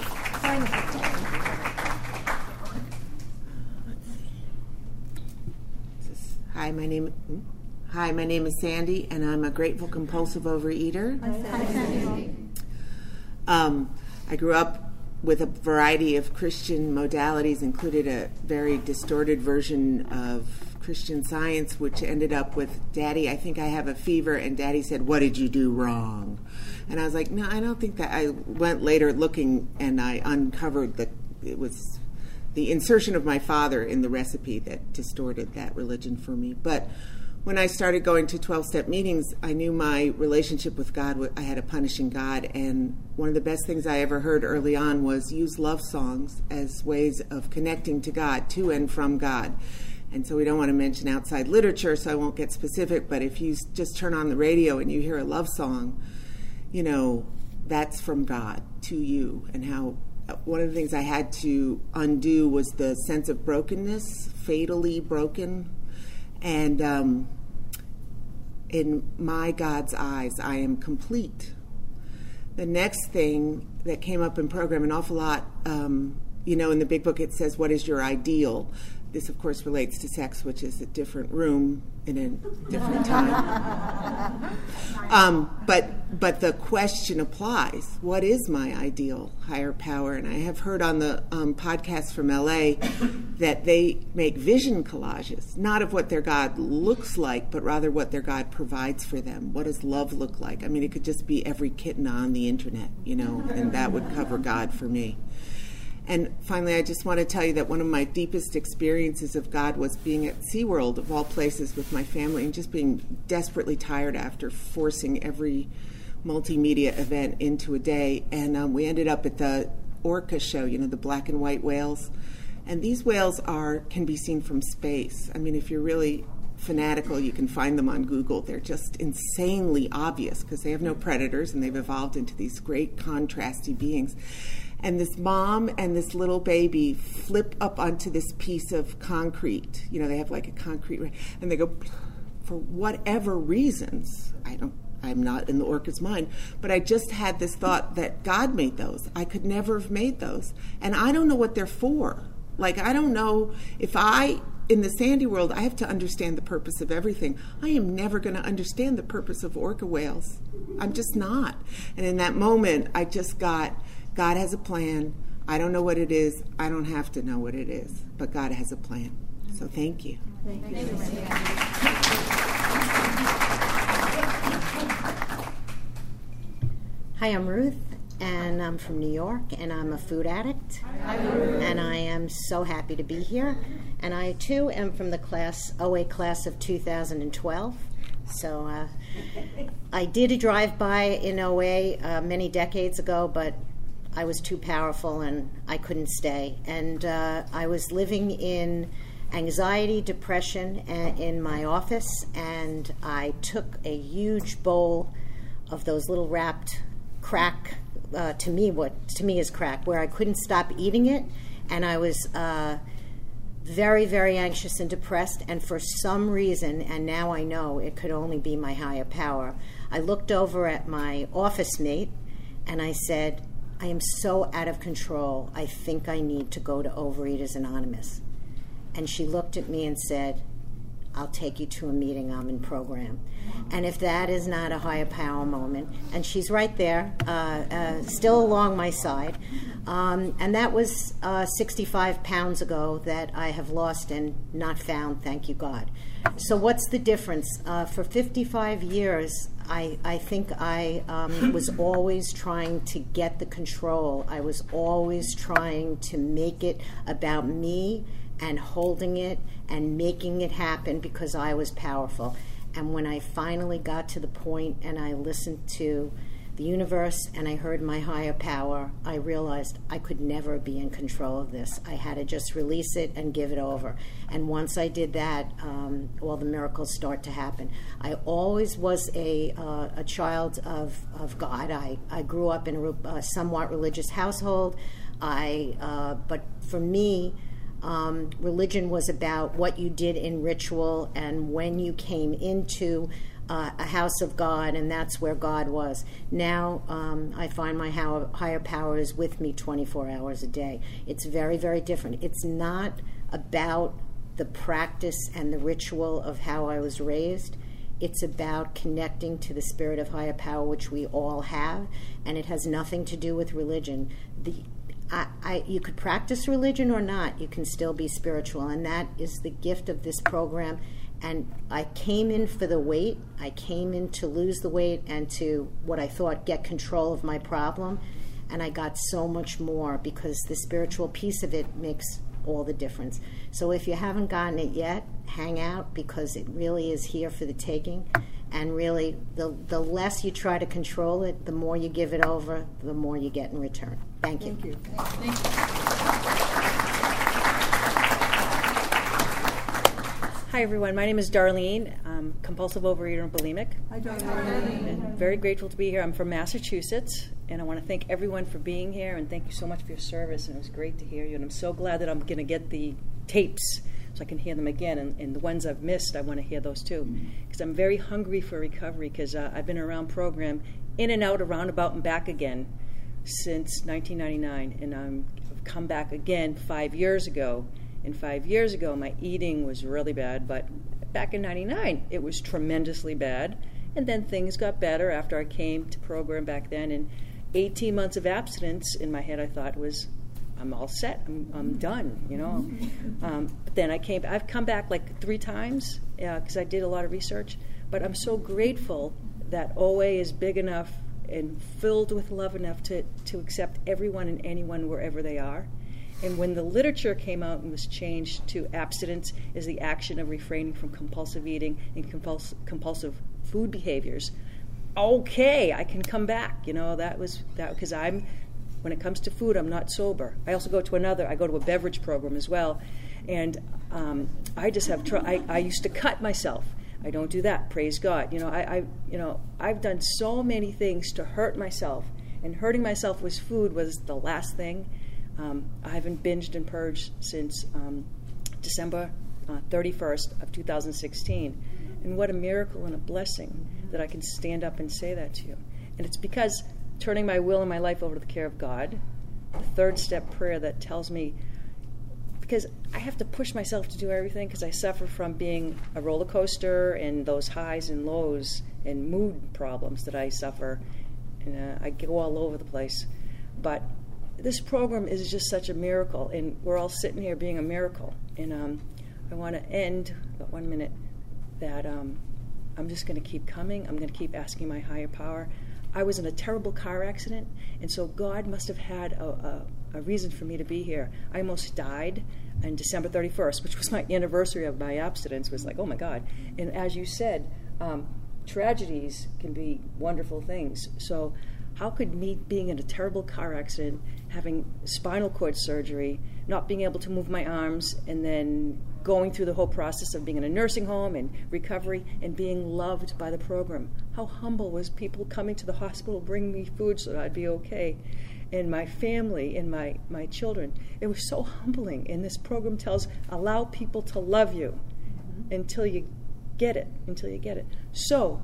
Hi, my name. Hi, my name is Sandy, and I'm a grateful compulsive overeater. Hi, Um, I grew up with a variety of Christian modalities, included a very distorted version of Christian Science, which ended up with Daddy, I think I have a fever, and Daddy said, What did you do wrong? And I was like, No, I don't think that. I went later looking and I uncovered that it was the insertion of my father in the recipe that distorted that religion for me. But when I started going to 12 step meetings, I knew my relationship with God, I had a punishing God. And one of the best things I ever heard early on was use love songs as ways of connecting to God, to and from God. And so we don't want to mention outside literature, so I won't get specific, but if you just turn on the radio and you hear a love song, you know, that's from God to you. And how uh, one of the things I had to undo was the sense of brokenness, fatally broken. And um, in my God's eyes, I am complete. The next thing that came up in program an awful lot, um, you know, in the big book it says, What is your ideal? This, of course, relates to sex, which is a different room in a different time. um, but but the question applies: What is my ideal higher power? And I have heard on the um, podcast from LA that they make vision collages, not of what their God looks like, but rather what their God provides for them. What does love look like? I mean, it could just be every kitten on the internet, you know, and that would cover God for me. And finally, I just want to tell you that one of my deepest experiences of God was being at SeaWorld, of all places, with my family, and just being desperately tired after forcing every multimedia event into a day. And um, we ended up at the orca show, you know, the black and white whales. And these whales are can be seen from space. I mean, if you're really fanatical, you can find them on Google. They're just insanely obvious because they have no predators and they've evolved into these great contrasty beings and this mom and this little baby flip up onto this piece of concrete. You know, they have like a concrete, and they go, for whatever reasons, I don't. I'm not in the orca's mind, but I just had this thought that God made those. I could never have made those, and I don't know what they're for. Like I don't know if I in the sandy world, I have to understand the purpose of everything. I am never going to understand the purpose of orca whales. I'm just not. And in that moment, I just got God has a plan. I don't know what it is. I don't have to know what it is, but God has a plan. So thank you. Thank you. Hi, I'm Ruth, and I'm from New York, and I'm a food addict. And I am so happy to be here. And I too am from the class OA class of 2012. So uh, I did a drive-by in OA uh, many decades ago, but I was too powerful and I couldn't stay. And uh, I was living in anxiety, depression uh, in my office, and I took a huge bowl of those little wrapped crack. Uh, to me, what to me is crack, where I couldn't stop eating it, and I was uh, very, very anxious and depressed. And for some reason, and now I know it could only be my higher power. I looked over at my office mate, and I said, I am so out of control. I think I need to go to Overeaters Anonymous. And she looked at me and said, I'll take you to a meeting. I'm in program. And if that is not a higher power moment, and she's right there, uh, uh, still along my side, um, and that was uh, 65 pounds ago that I have lost and not found, thank you God. So, what's the difference? Uh, for 55 years, I, I think I um, was always trying to get the control. I was always trying to make it about me and holding it and making it happen because I was powerful. And when I finally got to the point and I listened to the universe and I heard my higher power, I realized I could never be in control of this. I had to just release it and give it over. And once I did that, um, all the miracles start to happen. I always was a, uh, a child of, of God. I, I grew up in a, a somewhat religious household. I, uh, but for me, um, religion was about what you did in ritual and when you came into uh, a house of God, and that's where God was. Now um, I find my how, higher power is with me 24 hours a day. It's very, very different. It's not about the practice and the ritual of how I was raised. It's about connecting to the spirit of higher power, which we all have, and it has nothing to do with religion. The I, I, you could practice religion or not, you can still be spiritual, and that is the gift of this program. And I came in for the weight. I came in to lose the weight and to what I thought get control of my problem. And I got so much more because the spiritual piece of it makes all the difference. So if you haven't gotten it yet, hang out because it really is here for the taking. And really, the, the less you try to control it, the more you give it over, the more you get in return. Thank you. Thank you. Hi, everyone. My name is Darlene. I'm compulsive overeater and bulimic. Hi, Darlene. And very grateful to be here. I'm from Massachusetts, and I want to thank everyone for being here and thank you so much for your service. And it was great to hear you. And I'm so glad that I'm going to get the tapes so I can hear them again. And, and the ones I've missed, I want to hear those too. Because I'm very hungry for recovery because uh, I've been around program in and out, around, about, and back again since 1999. And I'm, I've come back again five years ago and five years ago, my eating was really bad, but back in 99, it was tremendously bad. And then things got better after I came to program back then. And 18 months of abstinence in my head, I thought was, I'm all set. I'm, I'm done, you know. Um, but then I came, I've come back like three times because uh, I did a lot of research. But I'm so grateful that OA is big enough and filled with love enough to, to accept everyone and anyone wherever they are. And when the literature came out and was changed to abstinence is the action of refraining from compulsive eating and compuls- compulsive food behaviors, okay, I can come back. You know, that was that because I'm when it comes to food, I'm not sober. I also go to another. I go to a beverage program as well, and um, I just have. Tr- I, I used to cut myself. I don't do that. Praise God. You know, I, I you know I've done so many things to hurt myself, and hurting myself with food was the last thing. Um, I haven't binged and purged since um, December uh, 31st of 2016. And what a miracle and a blessing that I can stand up and say that to you. And it's because turning my will and my life over to the care of God, the third step prayer that tells me, because I have to push myself to do everything because I suffer from being a roller coaster and those highs and lows and mood problems that I suffer. And uh, I go all over the place. But this program is just such a miracle, and we're all sitting here being a miracle. And um, I want to end, but one minute, that um, I'm just going to keep coming. I'm going to keep asking my higher power. I was in a terrible car accident, and so God must have had a, a, a reason for me to be here. I almost died on December 31st, which was my anniversary of my abstinence. Was like, oh my God! And as you said, um, tragedies can be wonderful things. So how could me being in a terrible car accident, having spinal cord surgery, not being able to move my arms, and then going through the whole process of being in a nursing home and recovery and being loved by the program? How humble was people coming to the hospital bringing me food so that I'd be okay? And my family and my, my children. It was so humbling. And this program tells allow people to love you until you get it, until you get it. So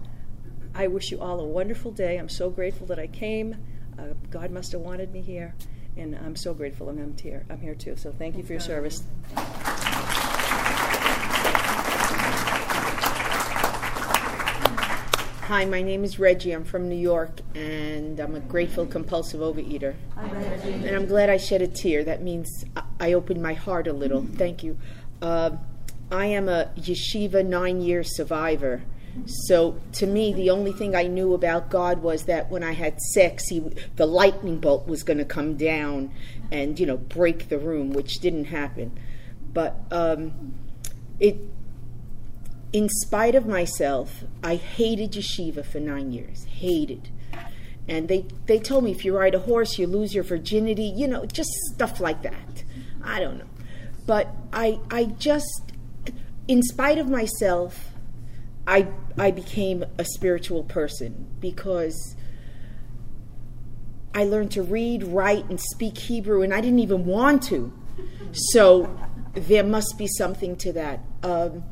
I wish you all a wonderful day. I'm so grateful that I came. Uh, God must have wanted me here, and I'm so grateful and I'm here. I'm here too. So thank you for your service. Hi, my name is Reggie. I'm from New York, and I'm a grateful compulsive overeater. Hi, Reggie. And I'm glad I shed a tear. That means I opened my heart a little. Thank you. Uh, I am a yeshiva nine year survivor. So to me, the only thing I knew about God was that when I had sex, he, the lightning bolt was going to come down and you know break the room, which didn't happen. But um, it, in spite of myself, I hated yeshiva for nine years. Hated. And they, they told me if you ride a horse, you lose your virginity, you know, just stuff like that. I don't know. But I, I just, in spite of myself, I, I became a spiritual person because I learned to read, write, and speak Hebrew, and I didn't even want to. So there must be something to that. Um,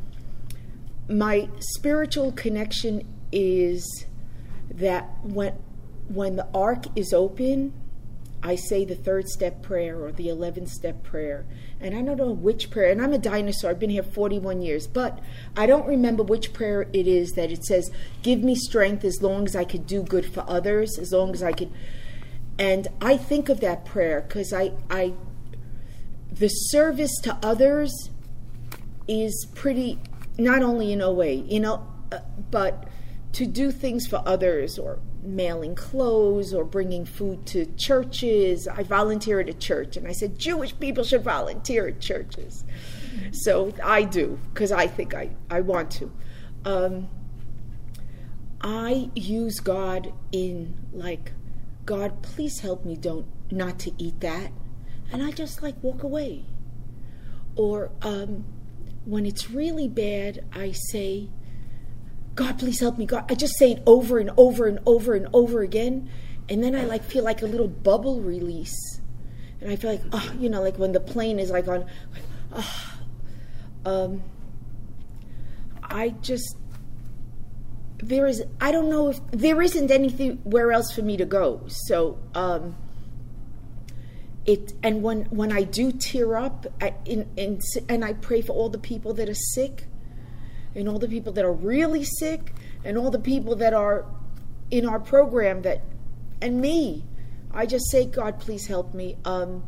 my spiritual connection is that when when the ark is open, I say the third step prayer or the 11th step prayer. And I don't know which prayer, and I'm a dinosaur, I've been here 41 years, but I don't remember which prayer it is that it says, Give me strength as long as I could do good for others, as long as I could. And I think of that prayer because I, I, the service to others is pretty, not only in OA, you know, uh, but to do things for others or mailing clothes or bringing food to churches. I volunteer at a church and I said Jewish people should volunteer at churches. So I do because I think I, I want to. Um, I use God in like, God, please help me don't not to eat that. And I just like walk away. Or um, when it's really bad, I say, God, please help me. God, I just say it over and over and over and over again, and then I like feel like a little bubble release, and I feel like, oh, you know, like when the plane is like on, like, oh. um, I just there is I don't know if there isn't anywhere else for me to go. So um, it and when when I do tear up, I, in, in, and I pray for all the people that are sick and all the people that are really sick and all the people that are in our program that and me i just say god please help me. Um,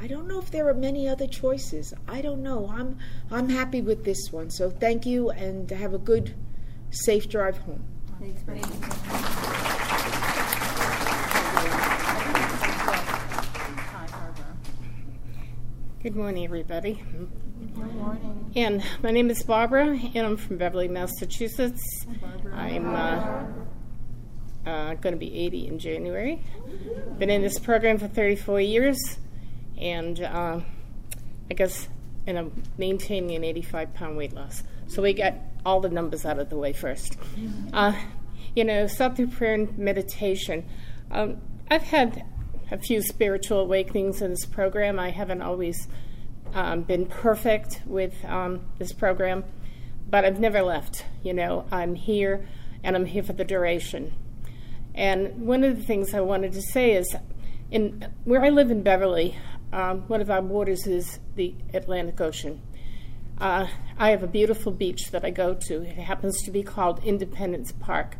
i don't know if there are many other choices. I don't know. I'm i'm happy with this one. So thank you and have a good safe drive home. Thanks, Good morning, everybody. Good morning. And my name is Barbara, and I'm from Beverly, Massachusetts. I'm uh, uh, going to be 80 in January. Been in this program for 34 years, and uh, I guess, and I'm maintaining an 85 pound weight loss. So we got all the numbers out of the way first. Uh, you know, start through prayer and meditation. Um, I've had a few spiritual awakenings in this program. I haven't always um, been perfect with um, this program, but I've never left. You know, I'm here and I'm here for the duration. And one of the things I wanted to say is, in where I live in Beverly, um, one of our borders is the Atlantic Ocean. Uh, I have a beautiful beach that I go to. It happens to be called Independence Park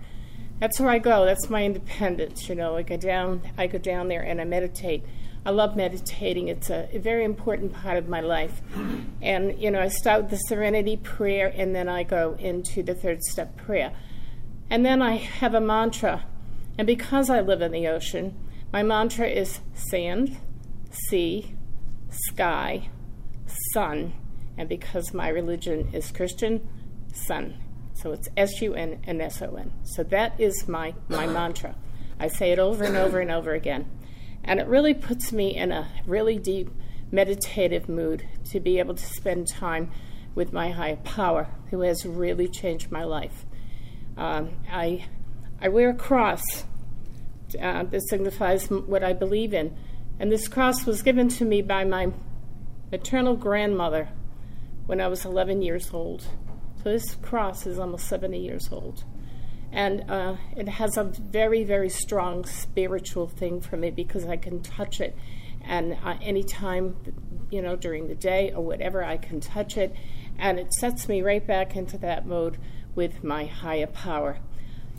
that's where I go. That's my independence. You know, I go down. I go down there and I meditate. I love meditating. It's a, a, very important part of my life. And you know, I start with the Serenity prayer, and then I go into the third step prayer, and then I have a mantra. And because I live in the ocean, my mantra is sand, sea, sky, sun, and because my religion is Christian, sun. So it's S U N and S O N. So that is my, my mantra. I say it over and over and over again. And it really puts me in a really deep meditative mood to be able to spend time with my higher power, who has really changed my life. Um, I, I wear a cross. Uh, this signifies what I believe in. And this cross was given to me by my maternal grandmother when I was 11 years old. So this cross is almost 70 years old. And uh, it has a very, very strong spiritual thing for me because I can touch it. And uh, anytime, you know, during the day or whatever, I can touch it. And it sets me right back into that mode with my higher power.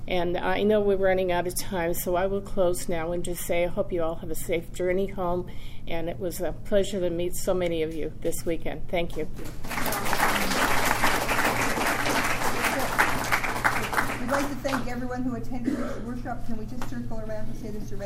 And I know we're running out of time, so I will close now and just say I hope you all have a safe journey home. And it was a pleasure to meet so many of you this weekend. Thank you. We'd like to thank everyone who attended this workshop. Can we just circle around to say the serenity?